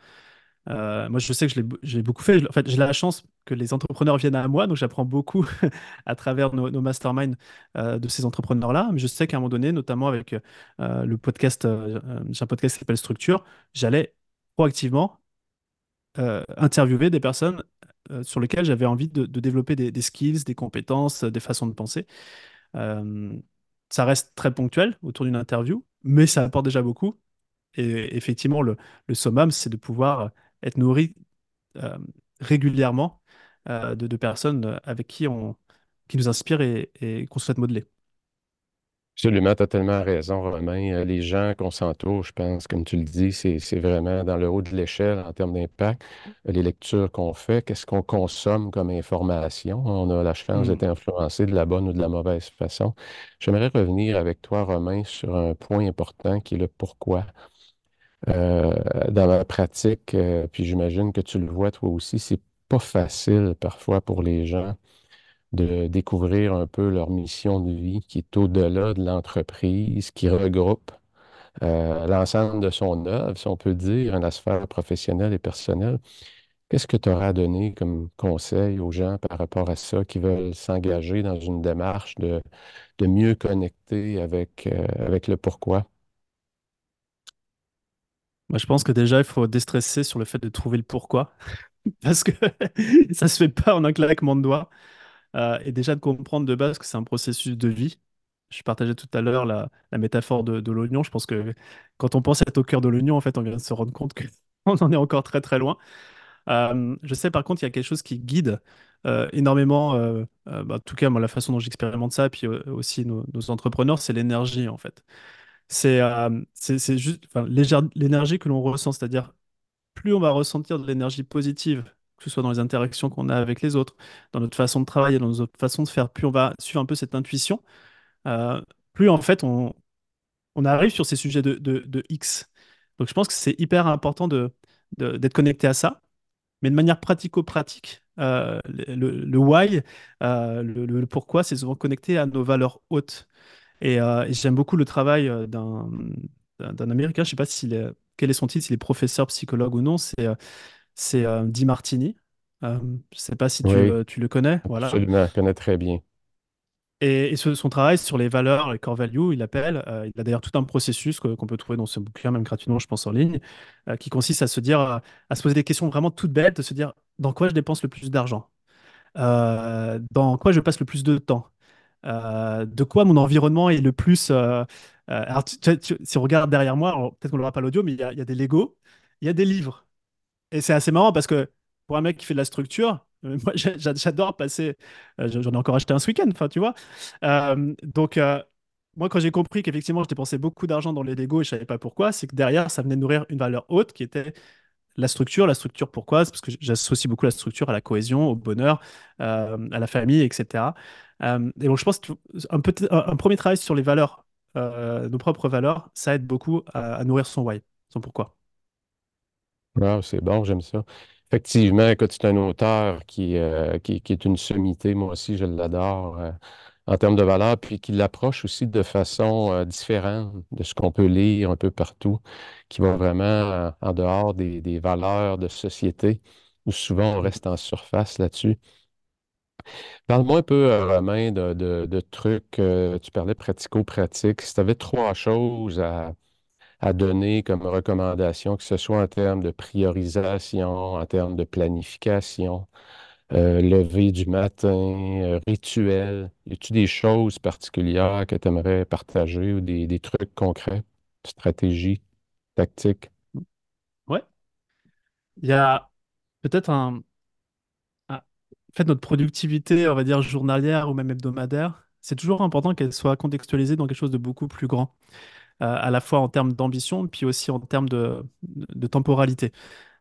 Euh, moi, je sais que je l'ai j'ai beaucoup fait. En fait, j'ai la chance que les entrepreneurs viennent à moi, donc j'apprends beaucoup à travers nos, masterminds euh, de ces entrepreneurs-là. Mais je sais qu'à un moment donné, notamment avec euh, le podcast, j'ai un podcast qui s'appelle Structure, j'allais proactivement interviewer des personnes sur lesquelles j'avais envie de, développer des, skills, des compétences, des façons de penser. Ça reste très ponctuel autour d'une interview, mais ça apporte déjà beaucoup. Et effectivement, le summum, c'est de pouvoir être nourri euh, régulièrement euh, de, de personnes avec qui on, qui nous inspirent et, et qu'on souhaite modeler. Absolument, tu as tellement raison, Romain. Euh, Les gens qu'on s'entoure, je pense, comme tu le dis, c'est vraiment dans le haut de l'échelle en termes d'impact. Euh, Les lectures qu'on fait, qu'est-ce qu'on consomme comme information? On a la chance Hmm. d'être influencé de la bonne ou de la mauvaise façon. J'aimerais revenir avec toi, Romain, sur un point important qui est le pourquoi. Euh, dans ma pratique, euh, puis j'imagine que tu le vois toi aussi, c'est pas facile parfois pour les gens de découvrir un peu leur mission de vie qui est au-delà de l'entreprise, qui regroupe euh, l'ensemble de son œuvre, si on peut dire, dans la sphère professionnelle et personnelle. Qu'est-ce que tu auras à donner comme conseil aux gens par rapport à ça qui veulent s'engager dans une démarche de, mieux connecter avec, avec le pourquoi? Moi, je pense que déjà, il faut déstresser sur le fait de trouver le pourquoi, parce que ça se fait pas en un claquement de doigts. Euh, et déjà de comprendre de base que c'est un processus de vie. Je partageais tout à l'heure la, métaphore de, de l'oignon. Je pense que quand on pense être au cœur de l'oignon, en fait, on vient de se rendre compte qu'on en est encore très très loin. Euh, je sais par contre, il y a quelque chose qui guide euh, énormément, bah, en tout cas, moi, la façon dont j'expérimente ça, puis aussi nos, nos entrepreneurs, c'est l'énergie, en fait. C'est euh, c'est juste l'énergie que l'on ressent, c'est-à-dire plus on va ressentir de l'énergie positive, que ce soit dans les interactions qu'on a avec les autres, dans notre façon de travailler, dans notre façon de faire, plus on va suivre un peu cette intuition, euh, plus en fait on, on arrive sur ces sujets de, de- X. Donc je pense que c'est hyper important de, de- d'être connecté à ça, mais de manière pratico-pratique. euh, le, le- why, le pourquoi, c'est souvent connecté à nos valeurs hautes. Et, euh, et j'aime beaucoup le travail euh, d'un d'un Américain, je ne sais pas s'il est, quel est son titre, s'il est professeur, psychologue ou non, c'est euh, c'est Di Martini. Je ne sais pas si tu, Oui, le tu le connais. Voilà. absolument, je connais très bien. Et, et ce- son travail sur les valeurs, les core values, il appelle, euh, il a d'ailleurs tout un processus que- qu'on peut trouver dans ce bouquin, même gratuitement, je pense, en ligne, euh, qui consiste à se dire, à se poser des questions vraiment toutes bêtes, de se dire dans quoi je dépense le plus d'argent, Euh, dans quoi je passe le plus de temps, Euh, de quoi mon environnement est le plus. euh, euh, alors, tu- si on regarde derrière moi, peut-être qu'on n'aura pas l'audio, mais il y a, des Lego, il y a des livres. Et c'est assez marrant parce que pour un mec qui fait de la structure, moi j'a- j'a- j'adore passer. J'en ai encore acheté un ce week-end, tu vois. Donc moi quand j'ai compris qu'effectivement je dépensais beaucoup d'argent dans les Lego et je savais pas pourquoi, c'est que derrière ça venait nourrir une valeur haute qui était la structure. La structure pourquoi? Parce que j'associe beaucoup la structure à la cohésion, au bonheur, euh, à la famille, etc. Euh, et donc je pense qu'un un, premier travail sur les valeurs, euh, nos propres valeurs, ça aide beaucoup à, nourrir son why, son pourquoi. Wow, c'est bon, j'aime ça. Effectivement, écoute, c'est un auteur qui, qui, est une sommité. Moi aussi, je l'adore en termes de valeur, puis qui l'approche aussi de façon euh, différente de ce qu'on peut lire un peu partout, qui va vraiment euh, en dehors des, valeurs de société, où souvent on reste en surface là-dessus. Parle-moi un peu, euh, Romain, de, trucs. tu parlais pratico-pratique. Si tu avais trois choses à à donner comme recommandation, que ce soit en termes de priorisation, en termes de planification, euh, lever du matin, euh, rituel? Y a-tu des choses particulières que tu aimerais partager ou des, trucs concrets, stratégies, tactiques? Ouais. Il y a peut-être un, En fait, notre productivité, on va dire journalière ou même hebdomadaire, c'est toujours important qu'elle soit contextualisée dans quelque chose de beaucoup plus grand, euh, à la fois en termes d'ambition, puis aussi en termes de temporalité.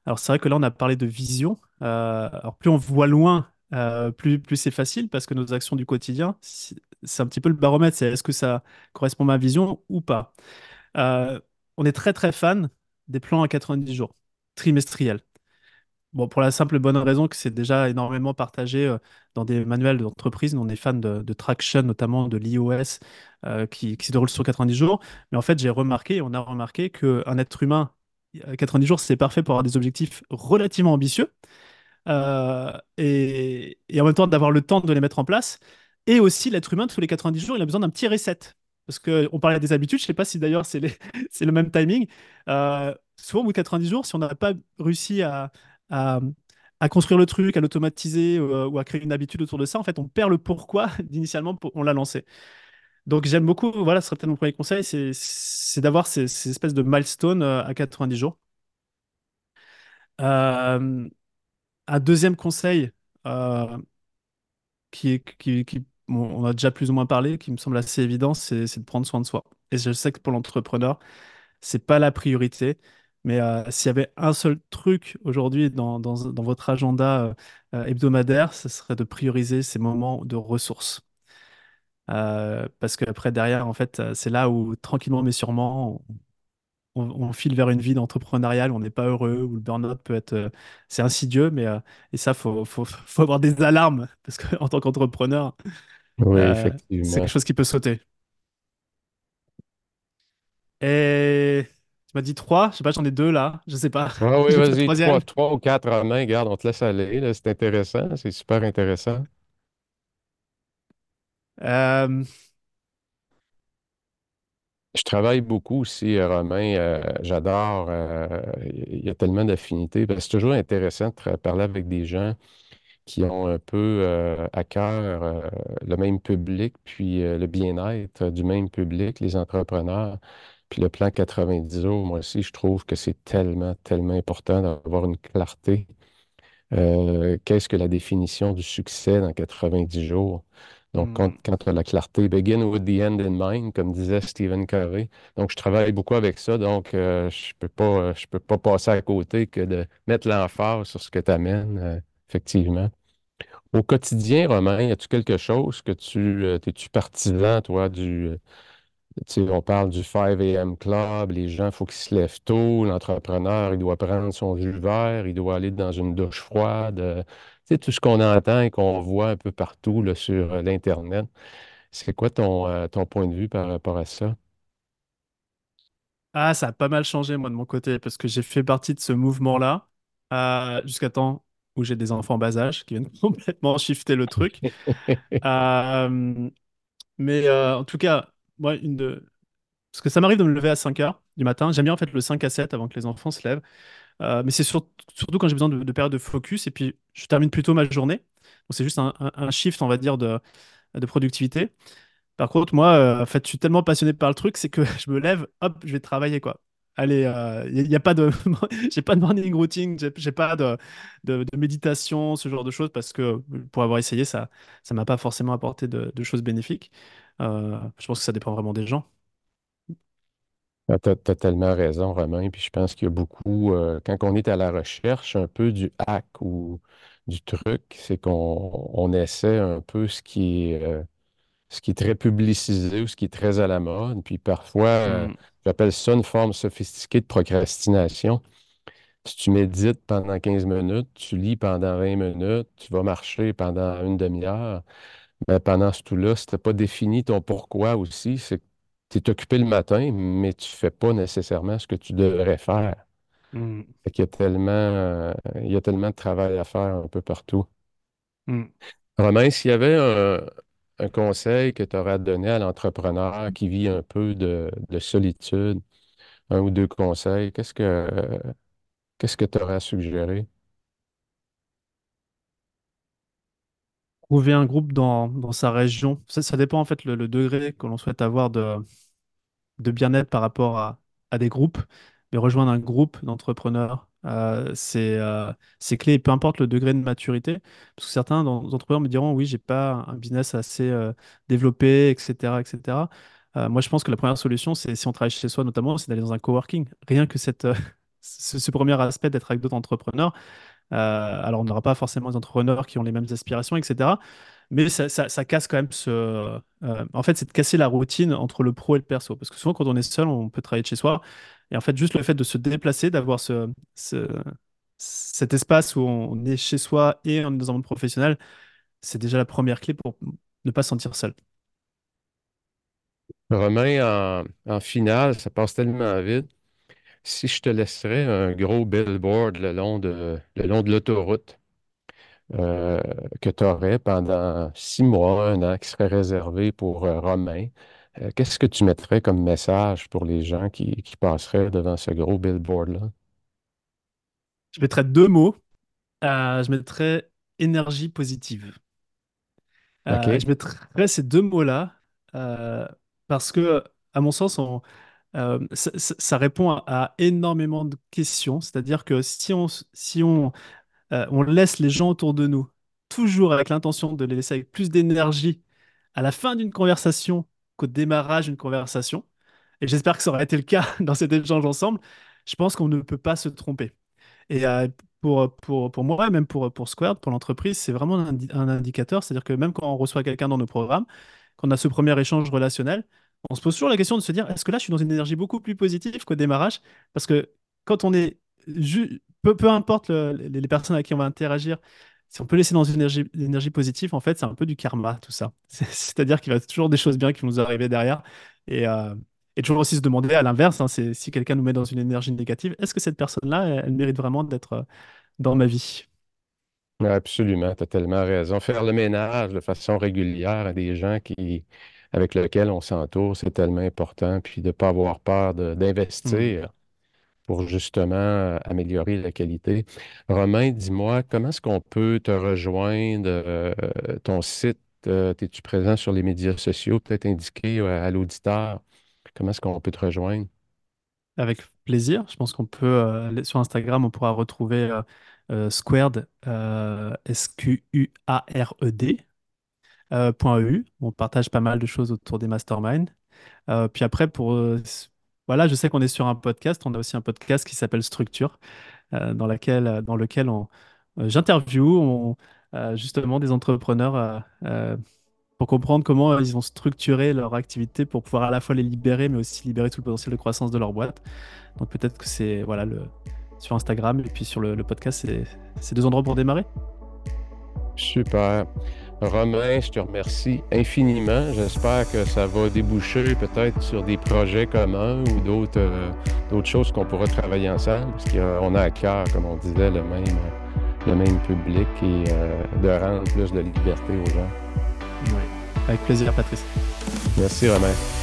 Alors, c'est vrai que là, on a parlé de vision. Euh, alors, plus on voit loin, euh, plus, c'est facile parce que nos actions du quotidien, c'est un petit peu le baromètre. C'est est-ce que ça correspond à ma vision ou pas? Euh, on est très, très fan des plans à 90 jours, trimestriels. Bon, pour la simple bonne raison que c'est déjà énormément partagé dans des manuels d'entreprise. On est fan de, Traction, notamment de l'iOS, qui, qui se déroule sur 90 jours. Mais en fait, j'ai remarqué, on a remarqué qu'un être humain, 90 jours, c'est parfait pour avoir des objectifs relativement ambitieux euh, et, en même temps d'avoir le temps de les mettre en place. Et aussi, l'être humain, tous les 90 jours, il a besoin d'un petit reset. Parce qu'on parlait des habitudes, je ne sais pas si d'ailleurs c'est le même timing. Euh, souvent, au bout de 90 jours, si on n'a pas réussi à, construire le truc, à l'automatiser euh, ou à créer une habitude autour de ça, en fait, on perd le pourquoi d'initialement on l'a lancé. Donc j'aime beaucoup, voilà, ce serait peut-être mon premier conseil, c'est d'avoir ces, ces espèces de milestones euh, à 90 jours. Euh, un deuxième conseil, euh, qui qui, on a déjà plus ou moins parlé, qui me semble assez évident, c'est de prendre soin de soi. Et je sais que pour l'entrepreneur, c'est pas la priorité, mais s'il y avait un seul truc aujourd'hui dans, dans, votre agenda hebdomadaire, ce serait de prioriser ces moments de ressources. Euh, parce qu'après, derrière, en fait, euh, c'est là où tranquillement mais sûrement, on, on file vers une vie d'entrepreneurial où on n'est pas heureux, où le burn-out peut être, euh, c'est insidieux, mais et ça, faut, faut, faut avoir des alarmes parce qu'en tant qu'entrepreneur, Oui, c'est quelque chose qui peut sauter. Et tu m'as dit trois, je sais pas, j'en ai deux là, je sais pas, Ah oui, vas-y, trois, trois ou quatre Romain, garde, on te laisse aller, c'est intéressant, c'est super intéressant. Euh, Je travaille beaucoup aussi, euh, Romain. euh, j'adore. Il y a tellement d'affinités. C'est toujours intéressant de parler avec des gens qui ont un peu à cœur le même public, puis le bien-être du même public, les entrepreneurs. Puis le plan 90 jours, moi aussi, je trouve que c'est tellement, tellement important d'avoir une clarté qu'est-ce que la définition du succès dans 90 jours? Donc, as la clarté, begin with the end in mind, comme disait Stephen Covey. Donc, je travaille beaucoup avec ça. Donc, euh, je peux pas, euh, je peux pas passer à côté que de mettre l'emphase sur ce que tu amènes, effectivement. Au quotidien, Romain, y a-tu quelque chose que tu, euh, es-tu partisan, toi, du, tu sais, on parle du 5 a.m. Club, les gens, il faut qu'ils se lèvent tôt, l'entrepreneur, il doit prendre son jus vert, il doit aller dans une douche froide. Sais, tout ce qu'on entend et qu'on voit un peu partout là, sur euh, l'Internet. C'est quoi ton, euh, ton point de vue par rapport à ça? Ah, ça a pas mal changé moi de mon côté parce que j'ai fait partie de ce mouvement-là euh, jusqu'à temps où j'ai des enfants en bas âge qui viennent complètement shifter le truc. Euh, mais euh, en tout cas, moi, une de... Parce que ça m'arrive de me lever à 5 heures du matin. J'aime bien en fait le 5 à 7 avant que les enfants se lèvent. Euh, mais c'est sur- surtout quand j'ai besoin de, de périodes de focus. Et puis, je termine plutôt ma journée. Donc, c'est juste un, shift, on va dire, de, productivité. Par contre, moi, euh, en fait, je suis tellement passionné par le truc, c'est que je me lève, hop, je vais travailler, quoi. Allez, il n'y a, pas de, j'ai pas de morning routine, j'ai pas de, méditation, ce genre de choses, parce que pour avoir essayé, ça, ça m'a pas forcément apporté de, choses bénéfiques. Euh, je pense que ça dépend vraiment des gens. Ah, T'as, t'as tellement raison, Romain. Puis je pense qu'il y a beaucoup, euh, quand on est à la recherche un peu du hack ou du truc, c'est qu'on on essaie un peu ce qui est, euh, ce qui est très publicisé ou ce qui est très à la mode. Puis parfois, euh, Hmm, j'appelle ça une forme sophistiquée de procrastination. Si tu médites pendant 15 minutes, tu lis pendant 20 minutes, tu vas marcher pendant une demi-heure, mais pendant ce tout-là, si tu n'as pas défini ton pourquoi aussi, c'est que tu es occupé le matin, mais tu ne fais pas nécessairement ce que tu devrais faire. hmm, Fait qu'il y a tellement, euh, il y a tellement de travail à faire un peu partout. hmm. Romain, s'il y avait un, un conseil que tu aurais à donner à l'entrepreneur qui vit un peu de, de solitude, un ou deux conseils, qu'est-ce que, qu'est-ce que tu aurais à suggérer? Trouver un groupe dans, sa région, ça, dépend en fait le, degré que l'on souhaite avoir de, bien-être par rapport à, des groupes, mais rejoindre un groupe d'entrepreneurs, euh, c'est euh, c'est clé, peu importe le degré de maturité, parce que certains entrepreneurs me diront, oui, j'ai pas un business assez euh, développé, etc., etc. Moi, je pense que la première solution, c'est si on travaille chez soi notamment, c'est d'aller dans un coworking. Rien que ce, premier aspect d'être avec d'autres entrepreneurs, alors, on n'aura pas forcément des entrepreneurs qui ont les mêmes aspirations, etc. Mais ça, casse quand même ce. euh, en fait, c'est de casser la routine entre le pro et le perso. Parce que souvent, quand on est seul, on peut travailler de chez soi. Et en fait, juste le fait de se déplacer, d'avoir ce- cet espace où on est chez soi et on est dans un monde professionnel, c'est déjà la première clé pour ne pas se sentir seul. Romain, en, en finale, ça passe tellement vite. Si je te laisserais un gros billboard le long de, le long de l'autoroute euh, que tu aurais pendant six mois, un an, qui serait réservé pour euh, Romain, euh, qu'est-ce que tu mettrais comme message pour les gens qui, qui passeraient devant ce gros billboard-là? Je mettrais deux mots. Je mettrais énergie positive. Je mettrais ces deux mots-là parce que, à mon sens, on, euh, ça, répond à, énormément de questions. C'est-à-dire que si euh, on laisse les gens autour de nous, toujours avec l'intention de les laisser avec plus d'énergie à la fin d'une conversation qu'au démarrage d'une conversation, et j'espère que ça aura été le cas dans cet échange ensemble, je pense qu'on ne peut pas se tromper. Et euh, pour, pour, pour moi, même pour, Squared, pour l'entreprise, c'est vraiment un, un indicateur. C'est-à-dire que même quand on reçoit quelqu'un dans nos programmes, quand on a ce premier échange relationnel, on se pose toujours la question de se dire, est-ce que là, je suis dans une énergie beaucoup plus positive qu'au démarrage? Parce que quand on est, peu, peu importe le- les, personnes avec qui on va interagir, si on peut laisser dans une énergie, énergie positive, en fait, c'est un peu du karma, tout ça. C'est- C'est-à-dire qu'il va toujours des choses bien qui vont nous arriver derrière. Et, euh, et toujours aussi se demander à l'inverse, hein, si quelqu'un nous met dans une énergie négative, est-ce que cette personne-là, elle, elle mérite vraiment d'être euh, dans ma vie? Absolument, tu as tellement raison. Faire le ménage de façon régulière à des gens qui, avec lesquels on s'entoure, c'est tellement important. Puis de ne pas avoir peur Hmm. d'investir. pour justement euh, améliorer la qualité. Romain, dis-moi, comment est-ce qu'on peut te rejoindre? euh, ton site, euh, es-tu présent sur les médias sociaux? Peut-être indiquer à l'auditeur? Comment est-ce qu'on peut te rejoindre? Avec plaisir. Je pense qu'on peut, euh, sur Instagram, on pourra retrouver euh, Squared, S-Q-U-A-R-E-D, .eu. On partage pas mal de choses autour des masterminds. Euh, puis après, pour, euh, voilà, je sais qu'on est sur un podcast. On a aussi un podcast qui s'appelle Structure, euh, dans laquelle, dans lequel on, j'interviewe justement des entrepreneurs pour comprendre comment ils ont structuré leur activité pour pouvoir à la fois les libérer, mais aussi libérer tout le potentiel de croissance de leur boîte. Donc peut-être que c'est voilà sur Instagram et puis sur le, le podcast, c'est deux endroits pour démarrer. Super. Romain, je te remercie infiniment. J'espère que ça va déboucher peut-être sur des projets communs ou d'autres euh, choses qu'on pourra travailler ensemble, parce qu'on a à cœur, comme on disait, le même, public et euh, de rendre plus de liberté aux gens. Oui. Avec plaisir, Patrice. Merci, Romain.